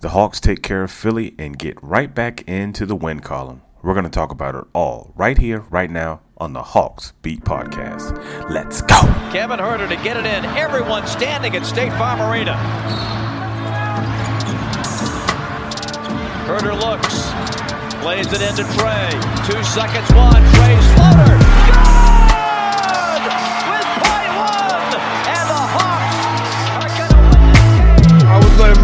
The Hawks take care of Philly and get right back into the win column. We're going to talk about it all right here, right now on the Hawks Beat Podcast. Let's go. Kevin Huerter to get it in. Everyone standing at State Farm Arena. Huerter looks, plays it into Trae. Two seconds, one. Trae's floater.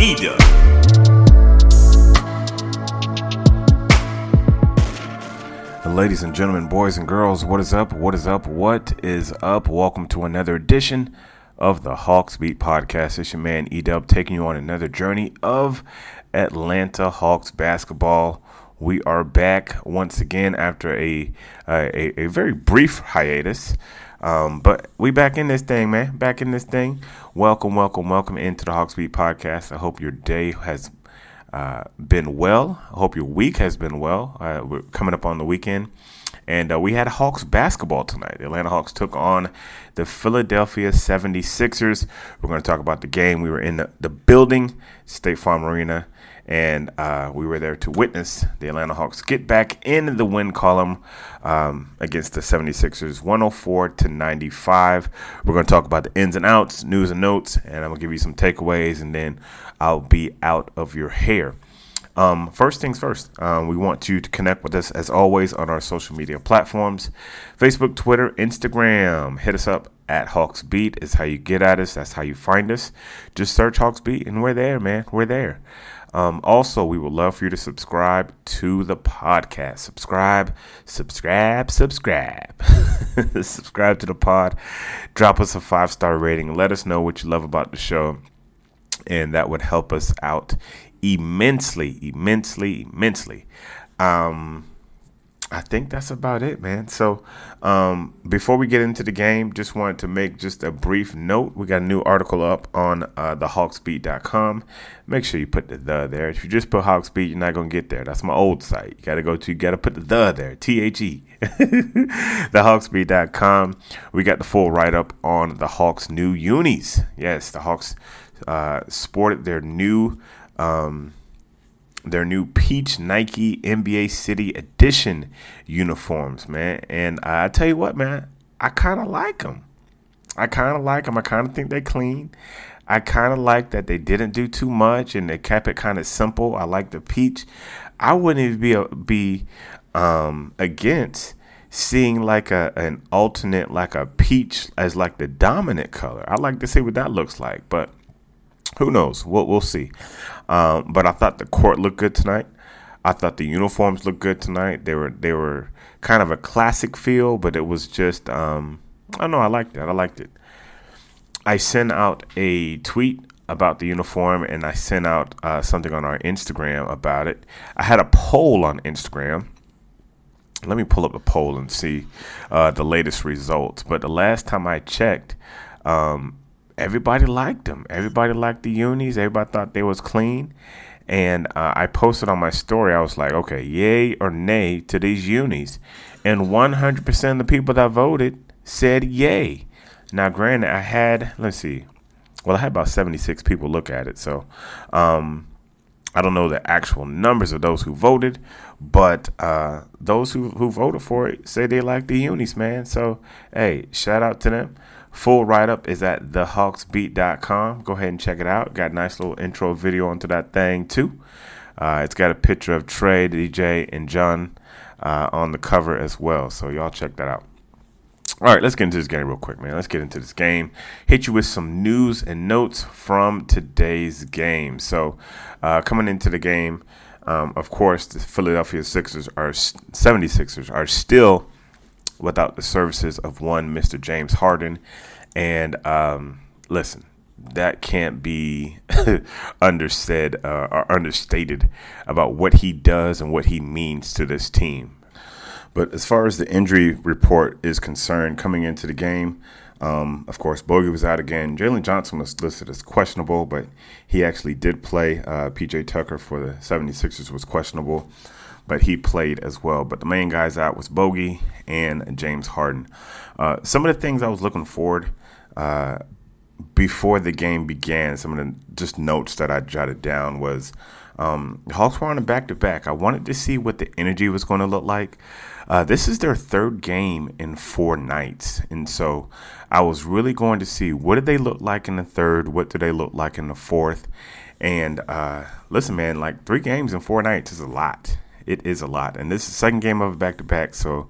Eda. Ladies and gentlemen, boys and girls, what is up? What is up? What is up? Welcome to another edition of the Hawks Beat Podcast. It's your man Edub taking you on another journey of Atlanta Hawks basketball. We are back once again after a a, a very brief hiatus. Um, but we back in this thing, man. Back in this thing. Welcome, welcome, welcome into the Hawks Beat Podcast. I hope your day has uh, been well. I hope your week has been well. Uh, we're coming up on the weekend. And uh, we had Hawks basketball tonight. The Atlanta Hawks took on the Philadelphia 76ers. We're going to talk about the game. We were in the, the building, State Farm Arena, and uh, we were there to witness the Atlanta Hawks get back in the win column um, against the 76ers, 104 to 95. We're going to talk about the ins and outs, news and notes, and I'm going to give you some takeaways, and then I'll be out of your hair. Um, first things first, um, we want you to connect with us as always on our social media platforms Facebook, Twitter, Instagram. Hit us up at Hawks Beat, is how you get at us. That's how you find us. Just search Hawks Beat, and we're there, man. We're there. Um, also, we would love for you to subscribe to the podcast. Subscribe, subscribe, subscribe. subscribe to the pod. Drop us a five star rating. Let us know what you love about the show. And that would help us out immensely, immensely, immensely. Um, I think that's about it, man. So, um, before we get into the game, just wanted to make just a brief note. We got a new article up on uh, thehawksbeat.com. Make sure you put the the there. If you just put Hawksbeat, you're not gonna get there. That's my old site. You gotta go to. You gotta put the the there. T H E. Thehawksbeat.com. We got the full write up on the Hawks' new unis. Yes, the Hawks uh, sported their new. Um, their new peach Nike NBA City Edition uniforms, man. And I tell you what, man, I kind of like them. I kind of like them. I kind of think they're clean. I kind of like that they didn't do too much and they kept it kind of simple. I like the peach. I wouldn't even be a, be um, against seeing like a an alternate like a peach as like the dominant color. I like to see what that looks like, but who knows? We'll we'll see. Um, but I thought the court looked good tonight. I thought the uniforms looked good tonight. They were they were kind of a classic feel, but it was just um, I don't know. I liked it. I liked it. I sent out a tweet about the uniform, and I sent out uh, something on our Instagram about it. I had a poll on Instagram. Let me pull up the poll and see uh, the latest results. But the last time I checked, um, everybody liked them. Everybody liked the unis. Everybody thought they was clean. And uh, I posted on my story. I was like, okay, yay or nay to these unis. And 100% of the people that voted said yay. Now, granted, I had, let's see, well, I had about 76 people look at it. So, um, I don't know the actual numbers of those who voted, but uh, those who, who voted for it say they like the unis, man. So, hey, shout out to them. Full write up is at thehawksbeat.com. Go ahead and check it out. Got a nice little intro video onto that thing, too. Uh, it's got a picture of Trae, DJ, and John uh, on the cover as well. So, y'all check that out. All right, let's get into this game real quick, man. Let's get into this game. Hit you with some news and notes from today's game. So, uh, coming into the game, um, of course, the Philadelphia Sixers are 76ers are still without the services of one Mr. James Harden. And um, listen, that can't be undersaid uh, or understated about what he does and what he means to this team. But as far as the injury report is concerned, coming into the game, um, of course, Bogey was out again. Jalen Johnson was listed as questionable, but he actually did play. Uh, PJ Tucker for the 76ers was questionable, but he played as well. But the main guys out was Bogey and James Harden. Uh, some of the things I was looking forward uh, before the game began, some of the just notes that I jotted down was um, the Hawks were on a back to back. I wanted to see what the energy was going to look like. Uh, this is their third game in four nights. And so I was really going to see what did they look like in the third? What do they look like in the fourth? And uh, listen, man, like three games in four nights is a lot. It is a lot. And this is the second game of a back to back. So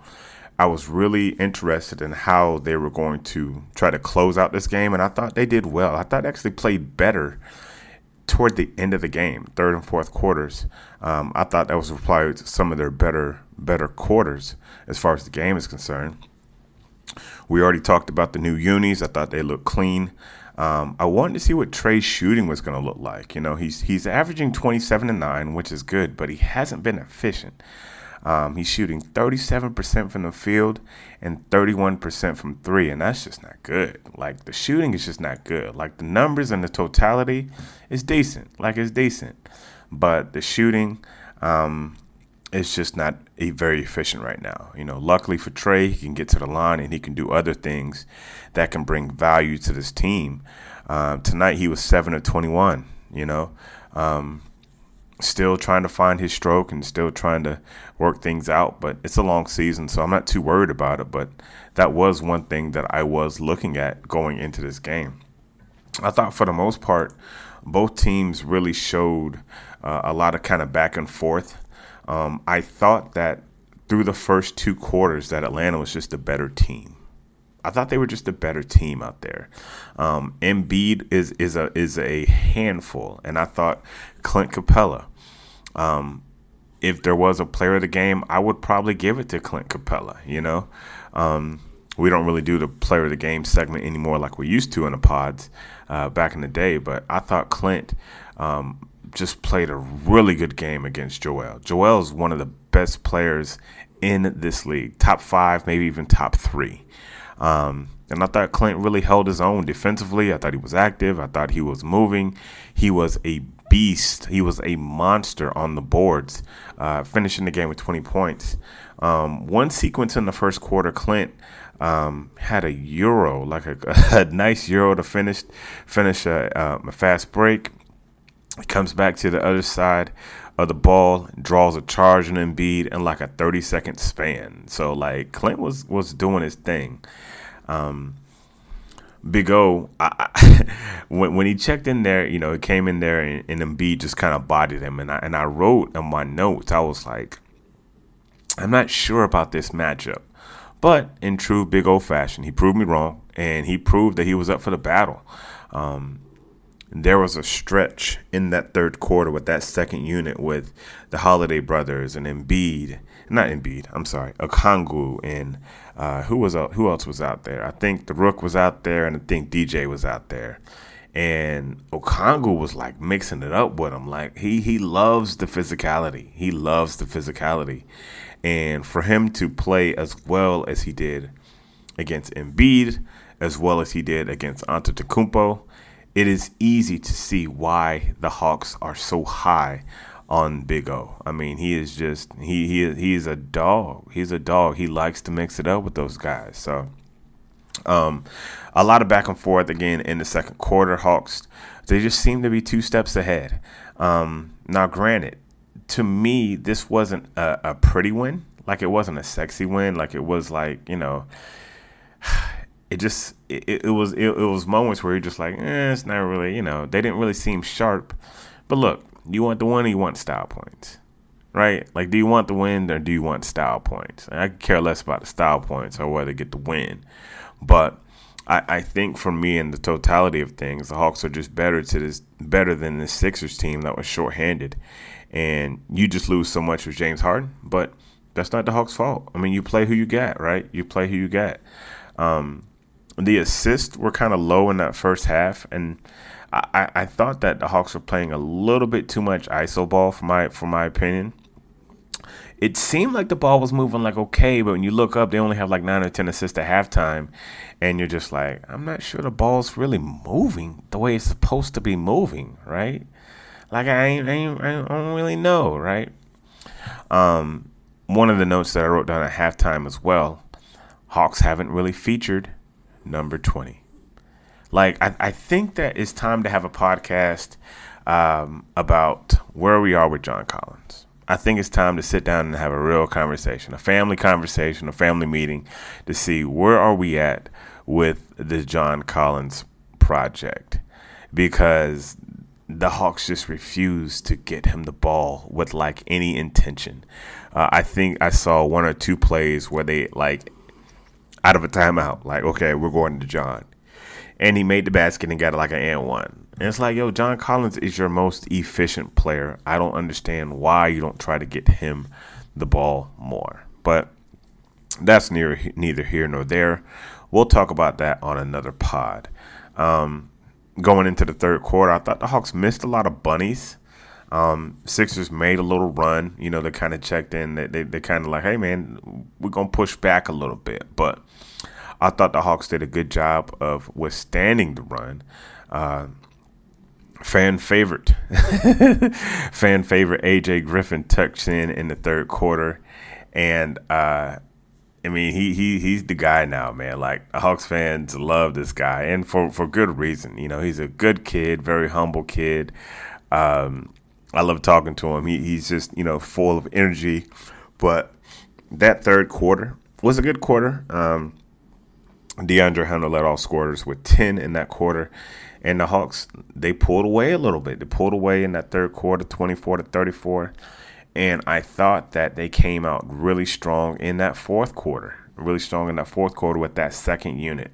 I was really interested in how they were going to try to close out this game. And I thought they did well. I thought they actually played better toward the end of the game, third and fourth quarters. Um, I thought that was probably some of their better better quarters as far as the game is concerned. We already talked about the new unis. I thought they looked clean. Um, I wanted to see what Trae's shooting was going to look like. You know, he's he's averaging 27 and nine, which is good, but he hasn't been efficient. Um, he's shooting 37% from the field and 31% from three, and that's just not good. Like the shooting is just not good. Like the numbers and the totality is decent. Like it's decent, but the shooting um, is just not a very efficient right now. You know, luckily for Trae, he can get to the line and he can do other things that can bring value to this team. Um, tonight he was seven of 21. You know. Um, still trying to find his stroke and still trying to work things out. But it's a long season, so I'm not too worried about it. But that was one thing that I was looking at going into this game. I thought for the most part, both teams really showed uh, a lot of kind of back and forth. Um, I thought that through the first two quarters that Atlanta was just a better team. I thought they were just a better team out there. Um, Embiid is is a is a handful, and I thought Clint Capela. um, if there was a player of the game, I would probably give it to Clint Capela. You know, um, we don't really do the player of the game segment anymore like we used to in the pods uh, back in the day. But I thought Clint um, just played a really good game against Joel. Joel is one of the best players in this league, top five, maybe even top three. Um, and I thought Clint really held his own defensively. I thought he was active. I thought he was moving. He was a beast. He was a monster on the boards, uh, finishing the game with 20 points. Um, one sequence in the first quarter, Clint um, had a euro, like a, a, nice euro to finish finish a, um, a fast break. Comes back to the other side of the ball, draws a charge on Embiid in like a 30 second span. So like Clint was was doing his thing. Um, Big O, I, I, when when he checked in there, you know, he came in there and, and Embiid just kind of bodied him, and I and I wrote in my notes, I was like, I'm not sure about this matchup, but in true Big O fashion, he proved me wrong, and he proved that he was up for the battle. Um, there was a stretch in that third quarter with that second unit with the Holiday brothers and Embiid, not Embiid, I'm sorry, Okongwu and uh, who was who else was out there? I think the Rook was out there, and I think DJ was out there. And Okongwu was like mixing it up with him. Like he he loves the physicality. He loves the physicality, and for him to play as well as he did against Embiid, as well as he did against Antetokounmpo, it is easy to see why the Hawks are so high on Big O. I mean, he is just he he he is a dog. He's a dog. He likes to mix it up with those guys. So, um, a lot of back and forth again in the second quarter. Hawks they just seem to be two steps ahead. Um, now, granted, to me, this wasn't a, a pretty win. Like it wasn't a sexy win. Like it was like you know. It just it, it was it, it, was moments where you're just like, eh, it's not really, you know, they didn't really seem sharp. But look, you want the win or you want style points, right? Like, do you want the win or do you want style points? And I care less about the style points or whether they get the win, but I, I think for me in the totality of things, the Hawks are just better to this better than the Sixers team that was shorthanded, and you just lose so much with James Harden, but. That's not the Hawks' fault. I mean, you play who you get, right? You play who you get. Um, the assists were kind of low in that first half, and I, I thought that the Hawks were playing a little bit too much iso ball for my for my opinion. It seemed like the ball was moving like okay, but when you look up, they only have like nine or ten assists at halftime, and you're just like, I'm not sure the ball's really moving the way it's supposed to be moving, right? Like I ain't, I, ain't, I don't really know, right? Um, one of the notes that I wrote down at halftime as well, Hawks haven't really featured number 20. Like, I, I think that it's time to have a podcast um, about where we are with John Collins. I think it's time to sit down and have a real conversation, a family conversation, a family meeting to see where are we at with the John Collins project because the Hawks just refuse to get him the ball with like any intention. Uh, I think I saw one or two plays where they like out of a timeout. Like, okay, we're going to John. And he made the basket and got like an and one. And it's like, yo, John Collins is your most efficient player. I don't understand why you don't try to get him the ball more. But that's near, neither here nor there. We'll talk about that on another pod. Um, going into the third quarter, I thought the Hawks missed a lot of bunnies. Um, Sixers made a little run. You know, they kind of checked in. They, they, they kind of like, hey, man, we're going to push back a little bit. But I thought the Hawks did a good job of withstanding the run. Uh, fan favorite, fan favorite AJ Griffin tucks in in the third quarter. And, uh, I mean, he he he's the guy now, man. Like Hawks fans love this guy, and for for good reason. You know, he's a good kid, very humble kid. Um, I love talking to him. He, he's just you know full of energy. But that third quarter was a good quarter. Um, DeAndre Hunter led all scorers with ten in that quarter, and the Hawks they pulled away a little bit. They pulled away in that third quarter, twenty four to thirty four. And I thought that they came out really strong in that fourth quarter, really strong in that fourth quarter with that second unit.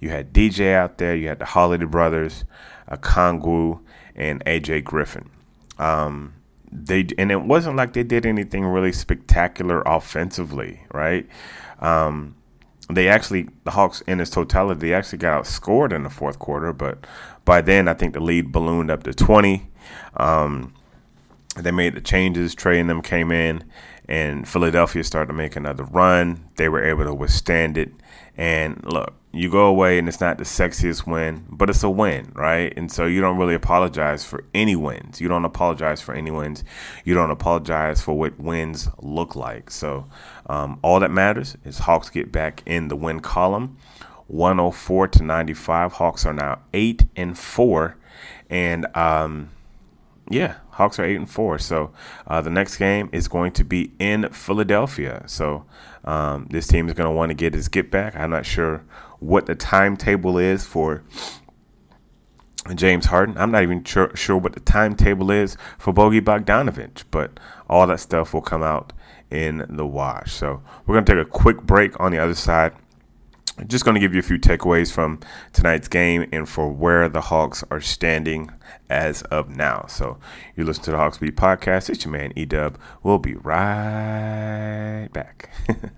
You had DJ out there, you had the Holiday brothers, a Okongwu, and AJ Griffin. Um, they and it wasn't like they did anything really spectacular offensively, right? Um, they actually the Hawks in its totality they actually got outscored in the fourth quarter, but by then I think the lead ballooned up to twenty. Um, they made the changes. Trae and them came in, and Philadelphia started to make another run. They were able to withstand it. And look, you go away and it's not the sexiest win, but it's a win, right? And so you don't really apologize for any wins. You don't apologize for any wins. You don't apologize for what wins look like. So um, all that matters is Hawks get back in the win column. 104 to 95. Hawks are now 8 and 4. And um, yeah, Hawks are eight and four. So uh, the next game is going to be in Philadelphia. So um, this team is going to want to get his get back. I'm not sure what the timetable is for James Harden. I'm not even sure, sure what the timetable is for Bogey Bogdanovic, but all that stuff will come out in the wash. So we're going to take a quick break on the other side. Just going to give you a few takeaways from tonight's game and for where the Hawks are standing as of now. So you listen to the Hawks Beat podcast. It's your man E Dub. We'll be right back.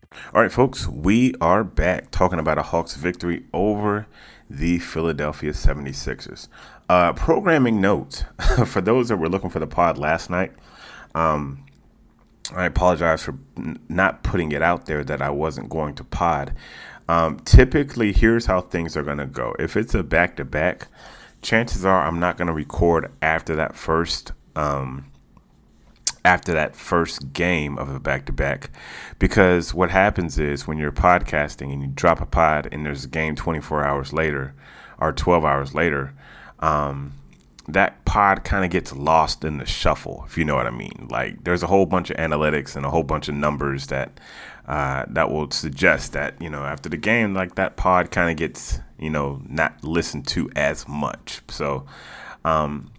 All right, folks, we are back talking about a Hawks victory over the Philadelphia 76ers. Uh, programming notes for those that were looking for the pod last night. Um, I apologize for n- not putting it out there that I wasn't going to pod. Um, typically, here's how things are going to go. If it's a back to back, chances are I'm not going to record after that first um, after that first game of a back to back because what happens is when you're podcasting and you drop a pod and there's a game 24 hours later or 12 hours later um, that pod kind of gets lost in the shuffle if you know what i mean. Like there's a whole bunch of analytics and a whole bunch of numbers that uh, that will suggest that you know after the game like that pod kind of gets you know not listened to as much. So um,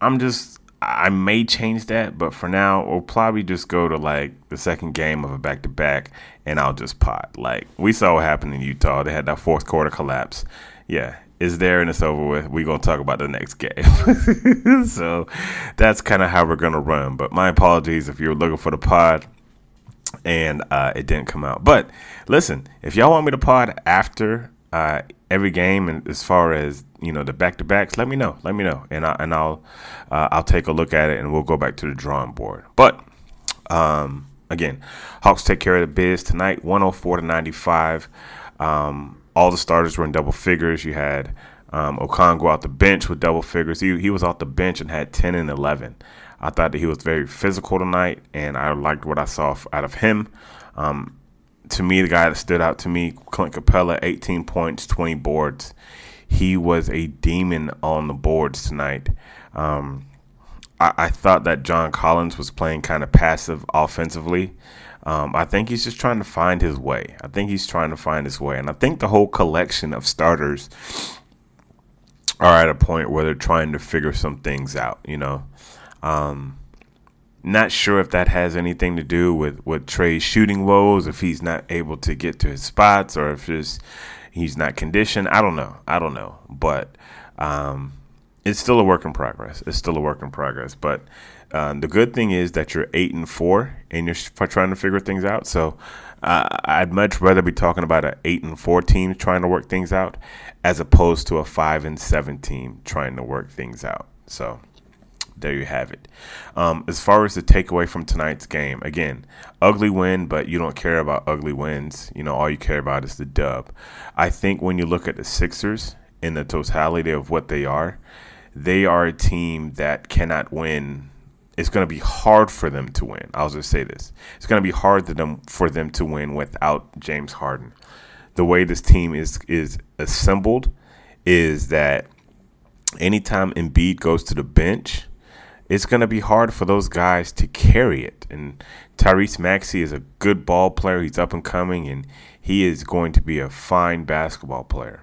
i'm just I may change that, but for now, we'll probably just go to like the second game of a back to back and I'll just pot. Like we saw what happened in Utah. They had that fourth quarter collapse. Yeah, it's there and it's over with. We're going to talk about the next game. so that's kind of how we're going to run. But my apologies if you're looking for the pod and uh, it didn't come out. But listen, if y'all want me to pod after uh, every game and as far as you know the back to backs, let me know. Let me know, and I and I'll uh, I'll take a look at it and we'll go back to the drawing board. But um, again, Hawks take care of the biz tonight, 104 to 95. Um, all the starters were in double figures. You had um, Okongwu out the bench with double figures. He he was off the bench and had 10 and 11. I thought that he was very physical tonight, and I liked what I saw out of him. Um, to me, the guy that stood out to me, Clint Capela, 18 points, 20 boards. He was a demon on the boards tonight. Um, I, I, thought that John Collins was playing kind of passive offensively. Um, I think he's just trying to find his way. I think he's trying to find his way. And I think the whole collection of starters are at a point where they're trying to figure some things out, you know. Um, not sure if that has anything to do with, with Trae's shooting woes, if he's not able to get to his spots, or if just he's not conditioned. I don't know. I don't know. But um, it's still a work in progress. It's still a work in progress. But um, the good thing is that you're eight and four, and you're trying to figure things out. So uh, I'd much rather be talking about an eight and four team trying to work things out, as opposed to a five and seven team trying to work things out. So there you have it. Um, as far as the takeaway from tonight's game, again, ugly win, but you don't care about ugly wins. You know, all you care about is the dub. I think when you look at the Sixers in the totality of what they are, they are a team that cannot win. It's going to be hard for them to win. I'll just say this: it's going to be hard for them for them to win without James Harden. The way this team is is assembled is that anytime Embiid goes to the bench, it's going to be hard for those guys to carry it. And Tyrese Maxey is a good ball player. He's up and coming, and he is going to be a fine basketball player.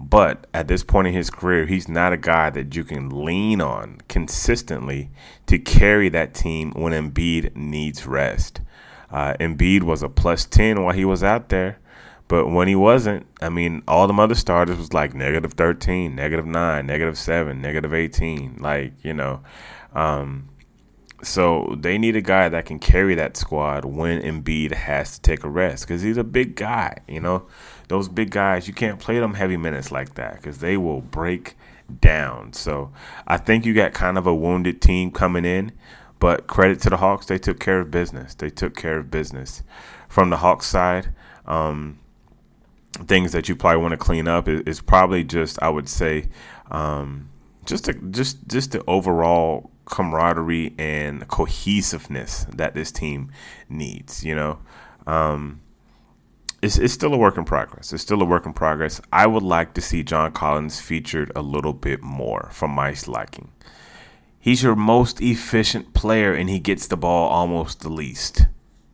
But at this point in his career, he's not a guy that you can lean on consistently to carry that team when Embiid needs rest. Uh, Embiid was a plus 10 while he was out there. But when he wasn't, I mean, all the other starters was like negative 13, negative 9, negative 7, negative 18. Like, you know. Um, so they need a guy that can carry that squad when Embiid has to take a rest because he's a big guy. You know, those big guys, you can't play them heavy minutes like that because they will break down. So I think you got kind of a wounded team coming in. But credit to the Hawks, they took care of business. They took care of business. From the Hawks side, um, things that you probably want to clean up is, is probably just I would say um, just a, just just the overall camaraderie and cohesiveness that this team needs. You know, um, it's, it's still a work in progress. It's still a work in progress. I would like to see John Collins featured a little bit more from my liking. He's your most efficient player, and he gets the ball almost the least.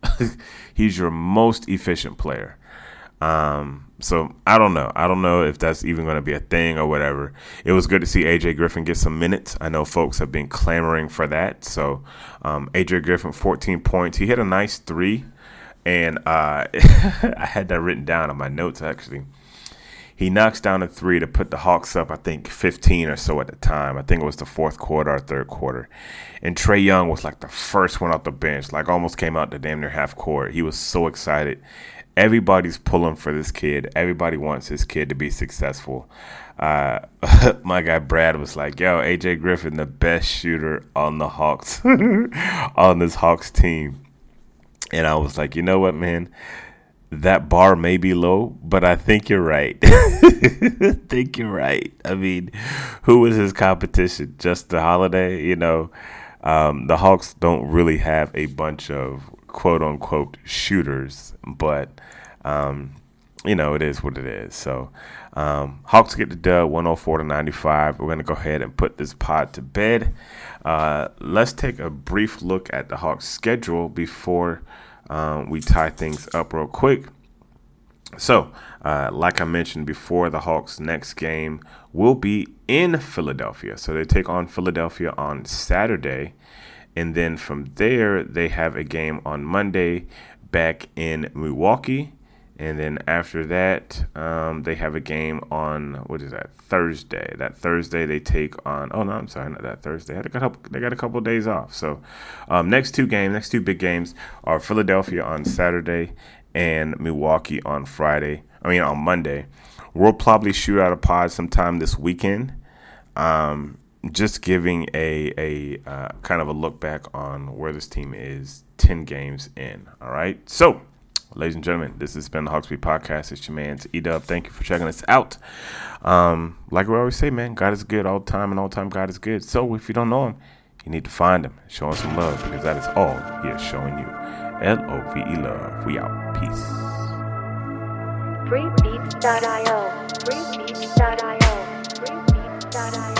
He's your most efficient player. Um, so I don't know. I don't know if that's even going to be a thing or whatever. It was good to see AJ Griffin get some minutes. I know folks have been clamoring for that. So um, AJ Griffin, 14 points. He hit a nice three, and uh, I had that written down on my notes actually. He knocks down a three to put the Hawks up, I think, 15 or so at the time. I think it was the fourth quarter or third quarter. And Trae Young was like the first one off the bench, like almost came out the damn near half court. He was so excited everybody's pulling for this kid. Everybody wants this kid to be successful. Uh, my guy Brad was like, "Yo, AJ Griffin, the best shooter on the Hawks, on this Hawks team," and I was like, "You know what, man." That bar may be low, but I think you're right. I think you're right. I mean, who was his competition? Just the holiday, you know. Um, the Hawks don't really have a bunch of quote unquote shooters, but um, you know it is what it is. So um, Hawks get the dub, 104 to 95. We're gonna go ahead and put this pod to bed. Uh, let's take a brief look at the Hawks schedule before um, we tie things up real quick. So, uh, like I mentioned before, the Hawks' next game will be in Philadelphia. So they take on Philadelphia on Saturday. And then from there, they have a game on Monday back in Milwaukee. And then after that, um, they have a game on what is that Thursday? That Thursday they take on. Oh no, I'm sorry, not that Thursday. They got a couple, they got a couple of days off. So um, next two games, next two big games are Philadelphia on Saturday and Milwaukee on Friday. I mean on Monday. We'll probably shoot out a pod sometime this weekend. Um, just giving a a uh, kind of a look back on where this team is 10 games in. All right. So, ladies and gentlemen, this has been the Hawks Beat Podcast. It's your man, E Dub. Thank you for checking us out. Um, like we always say, man, God is good all the time, and all the time God is good. So, if you don't know Him, you need to find Him, show Him some love, because that is all He is showing you. L O V E love. We out. Peace. Freebeats.io. Freebeats.io. Freebeats.io.